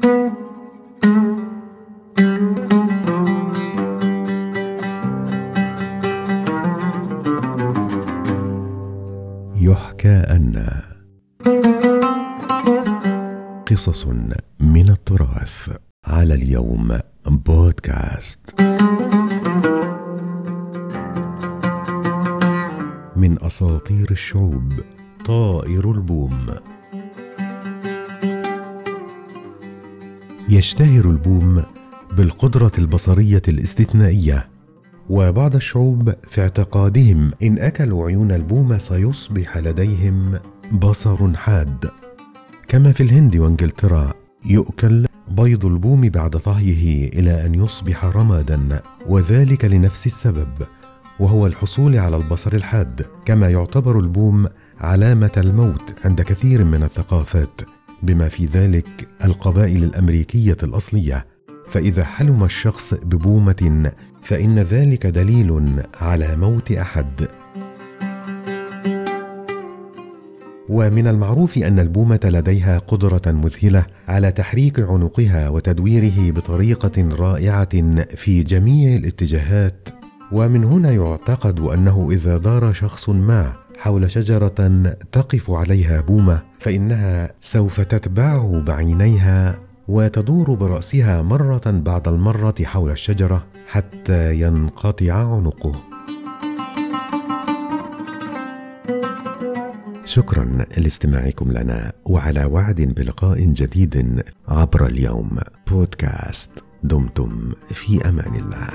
يحكى أن قصص من التراث على اليوم بودكاست. من أساطير الشعوب طائر البوم. يشتهر البوم بالقدرة البصرية الاستثنائية. وبعض الشعوب في اعتقادهم إن أكلوا عيون البوم سيصبح لديهم بصر حاد. كما في الهند وإنجلترا يؤكل بيض البوم بعد طهيه إلى أن يصبح رمادا وذلك لنفس السبب وهو الحصول على البصر الحاد. كما يعتبر البوم علامة الموت عند كثير من الثقافات. بما في ذلك القبائل الأمريكية الأصلية فإذا حلم الشخص ببومة فإن ذلك دليل على موت أحد. ومن المعروف أن البومة لديها قدرة مذهلة على تحريك عنقها وتدويره بطريقة رائعة في جميع الاتجاهات. ومن هنا يعتقد أنه إذا دار شخص ما حول شجرة تقف عليها بومة فإنها سوف تتبعه بعينيها وتدور برأسها مرة بعد المرة حول الشجرة حتى ينقطع عنقه. شكرا لاستماعكم لنا وعلى وعد بلقاء جديد عبر اليوم. بودكاست دمتم في أمان الله.